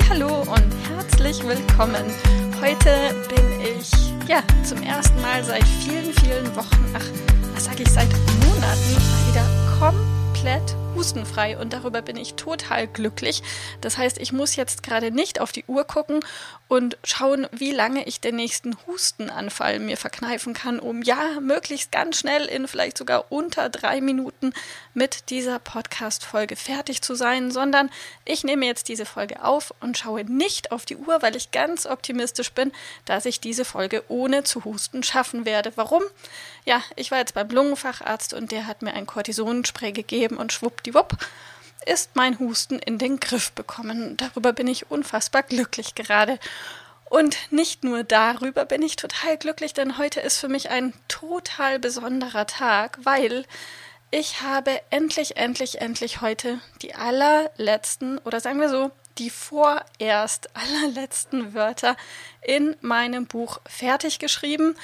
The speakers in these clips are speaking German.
Hallo und herzlich willkommen. Heute bin ich ja zum ersten Mal seit vielen, vielen Wochen, ach, was sage ich, seit Monaten wieder komplett hustenfrei und darüber bin ich total glücklich. Das heißt, ich muss jetzt gerade nicht auf die Uhr gucken und schauen, wie lange ich den nächsten Hustenanfall mir verkneifen kann, um ja möglichst ganz schnell in vielleicht sogar unter drei Minuten mit dieser Podcast-Folge fertig zu sein, sondern ich nehme jetzt diese Folge auf und schaue nicht auf die Uhr, weil ich ganz optimistisch bin, dass ich diese Folge ohne zu husten schaffen werde. Warum? Ja, ich war jetzt beim Lungenfacharzt und der hat mir ein Cortisonspray gegeben und schwuppdiwupp ist mein Husten in den Griff bekommen. Darüber bin ich unfassbar glücklich gerade. Und nicht nur darüber bin ich total glücklich, denn heute ist für mich ein total besonderer Tag, weil ich habe endlich, endlich, endlich heute die allerletzten oder sagen wir so, die vorerst allerletzten Wörter in meinem Buch fertig geschrieben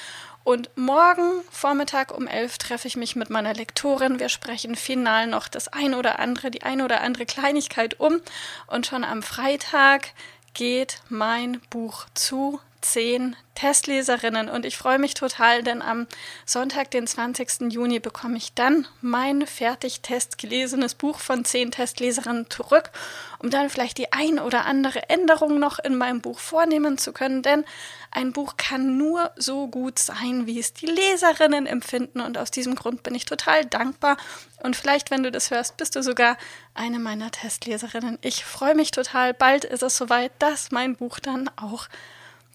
und morgen Vormittag um elf treffe ich mich mit meiner Lektorin. Wir sprechen final noch das ein oder andere, die ein oder andere Kleinigkeit um. Und schon am Freitag geht mein Buch zu zehn Testleserinnen und ich freue mich total, denn am Sonntag, den 20. Juni, bekomme ich dann mein fertig testgelesenes Buch von zehn Testleserinnen zurück, um dann vielleicht die ein oder andere Änderung noch in meinem Buch vornehmen zu können, denn ein Buch kann nur so gut sein, wie es die Leserinnen empfinden und aus diesem Grund bin ich total dankbar und vielleicht, wenn du das hörst, bist du sogar eine meiner Testleserinnen. Ich freue mich total, bald ist es soweit, dass mein Buch dann auch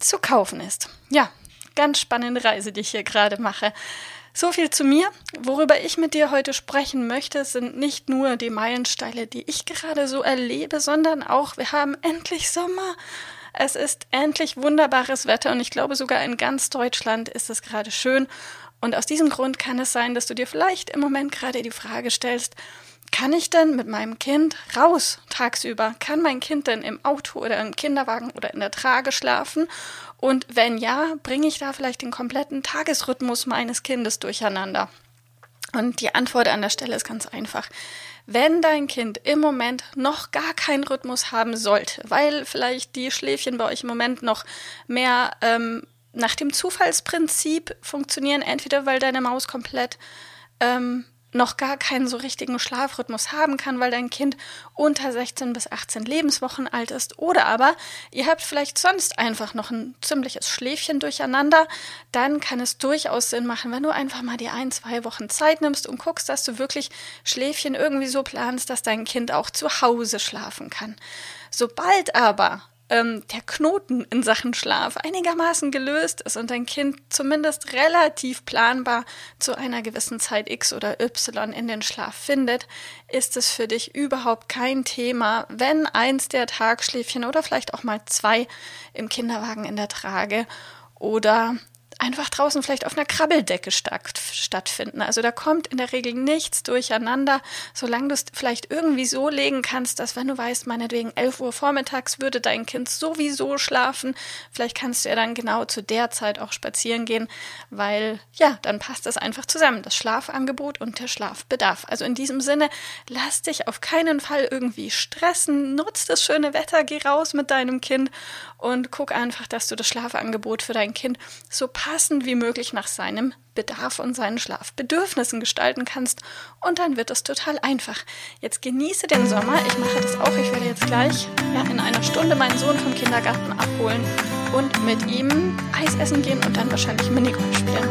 zu kaufen ist. Ja, ganz spannende Reise, die ich hier gerade mache. So viel zu mir. Worüber ich mit dir heute sprechen möchte, sind nicht nur die Meilensteine, die ich gerade so erlebe, sondern auch, wir haben endlich Sommer. Es ist endlich wunderbares Wetter und ich glaube sogar in ganz Deutschland ist es gerade schön. Und aus diesem Grund kann es sein, dass du dir vielleicht im Moment gerade die Frage stellst, kann ich denn mit meinem Kind raus tagsüber? Kann mein Kind denn im Auto oder im Kinderwagen oder in der Trage schlafen? Und wenn ja, bringe ich da vielleicht den kompletten Tagesrhythmus meines Kindes durcheinander? Und die Antwort an der Stelle ist ganz einfach. Wenn dein Kind im Moment noch gar keinen Rhythmus haben sollte, weil vielleicht die Schläfchen bei euch im Moment noch mehr ähm, nach dem Zufallsprinzip funktionieren, entweder weil deine Maus komplett ähm, noch gar keinen so richtigen Schlafrhythmus haben kann, weil dein Kind unter 16 bis 18 Lebenswochen alt ist. Oder aber ihr habt vielleicht sonst einfach noch ein ziemliches Schläfchen durcheinander. Dann kann es durchaus Sinn machen, wenn du einfach mal die ein, zwei Wochen Zeit nimmst und guckst, dass du wirklich Schläfchen irgendwie so planst, dass dein Kind auch zu Hause schlafen kann. Sobald aber ähm, der Knoten in Sachen Schlaf einigermaßen gelöst ist und dein Kind zumindest relativ planbar zu einer gewissen Zeit X oder Y in den Schlaf findet, ist es für dich überhaupt kein Thema, wenn eins der Tagschläfchen oder vielleicht auch mal zwei im Kinderwagen in der Trage oder einfach draußen vielleicht auf einer Krabbeldecke statt, stattfinden. Also da kommt in der Regel nichts durcheinander, solange du es vielleicht irgendwie so legen kannst, dass wenn du weißt, meinetwegen 11 Uhr vormittags würde dein Kind sowieso schlafen, vielleicht kannst du ja dann genau zu der Zeit auch spazieren gehen, weil ja, dann passt das einfach zusammen, das Schlafangebot und der Schlafbedarf. Also in diesem Sinne, lass dich auf keinen Fall irgendwie stressen, nutz das schöne Wetter, geh raus mit deinem Kind und guck einfach, dass du das Schlafangebot für dein Kind so passend wie möglich nach seinem Bedarf und seinen Schlafbedürfnissen gestalten kannst. Und dann wird es total einfach. Jetzt genieße den Sommer. Ich mache das auch. Ich werde jetzt gleich ja, in einer Stunde meinen Sohn vom Kindergarten abholen und mit ihm Eis essen gehen und dann wahrscheinlich Minigolf spielen.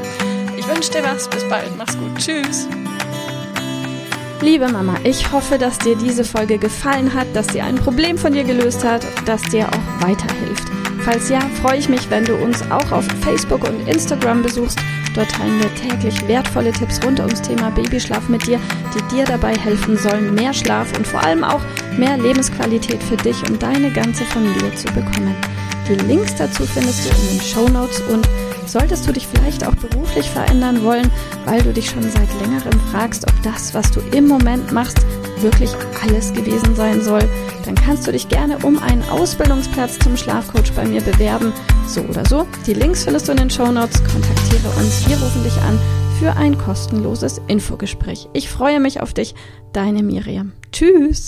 Ich wünsche dir was. Bis bald. Mach's gut. Tschüss. Liebe Mama, ich hoffe, dass dir diese Folge gefallen hat, dass sie ein Problem von dir gelöst hat, dass dir auch weiterhilft. Falls ja, freue ich mich, wenn du uns auch auf Facebook und Instagram besuchst Dort teilen wir täglich wertvolle Tipps rund ums Thema Babyschlaf mit dir, die dir dabei helfen sollen, mehr Schlaf und vor allem auch mehr Lebensqualität für dich und deine ganze Familie zu bekommen. Die Links dazu findest du in den Show Notes und solltest du dich vielleicht auch beruflich verändern wollen, weil du dich schon seit längerem fragst, ob das, was du im Moment machst, wirklich alles gewesen sein soll, dann kannst du dich gerne um einen Ausbildungsplatz zum Schlafcoach bei mir bewerben. So oder so. Die Links findest du in den Show Notes. Kontaktiere uns. Wir rufen dich an für ein kostenloses Infogespräch. Ich freue mich auf dich. Deine Miriam. Tschüss.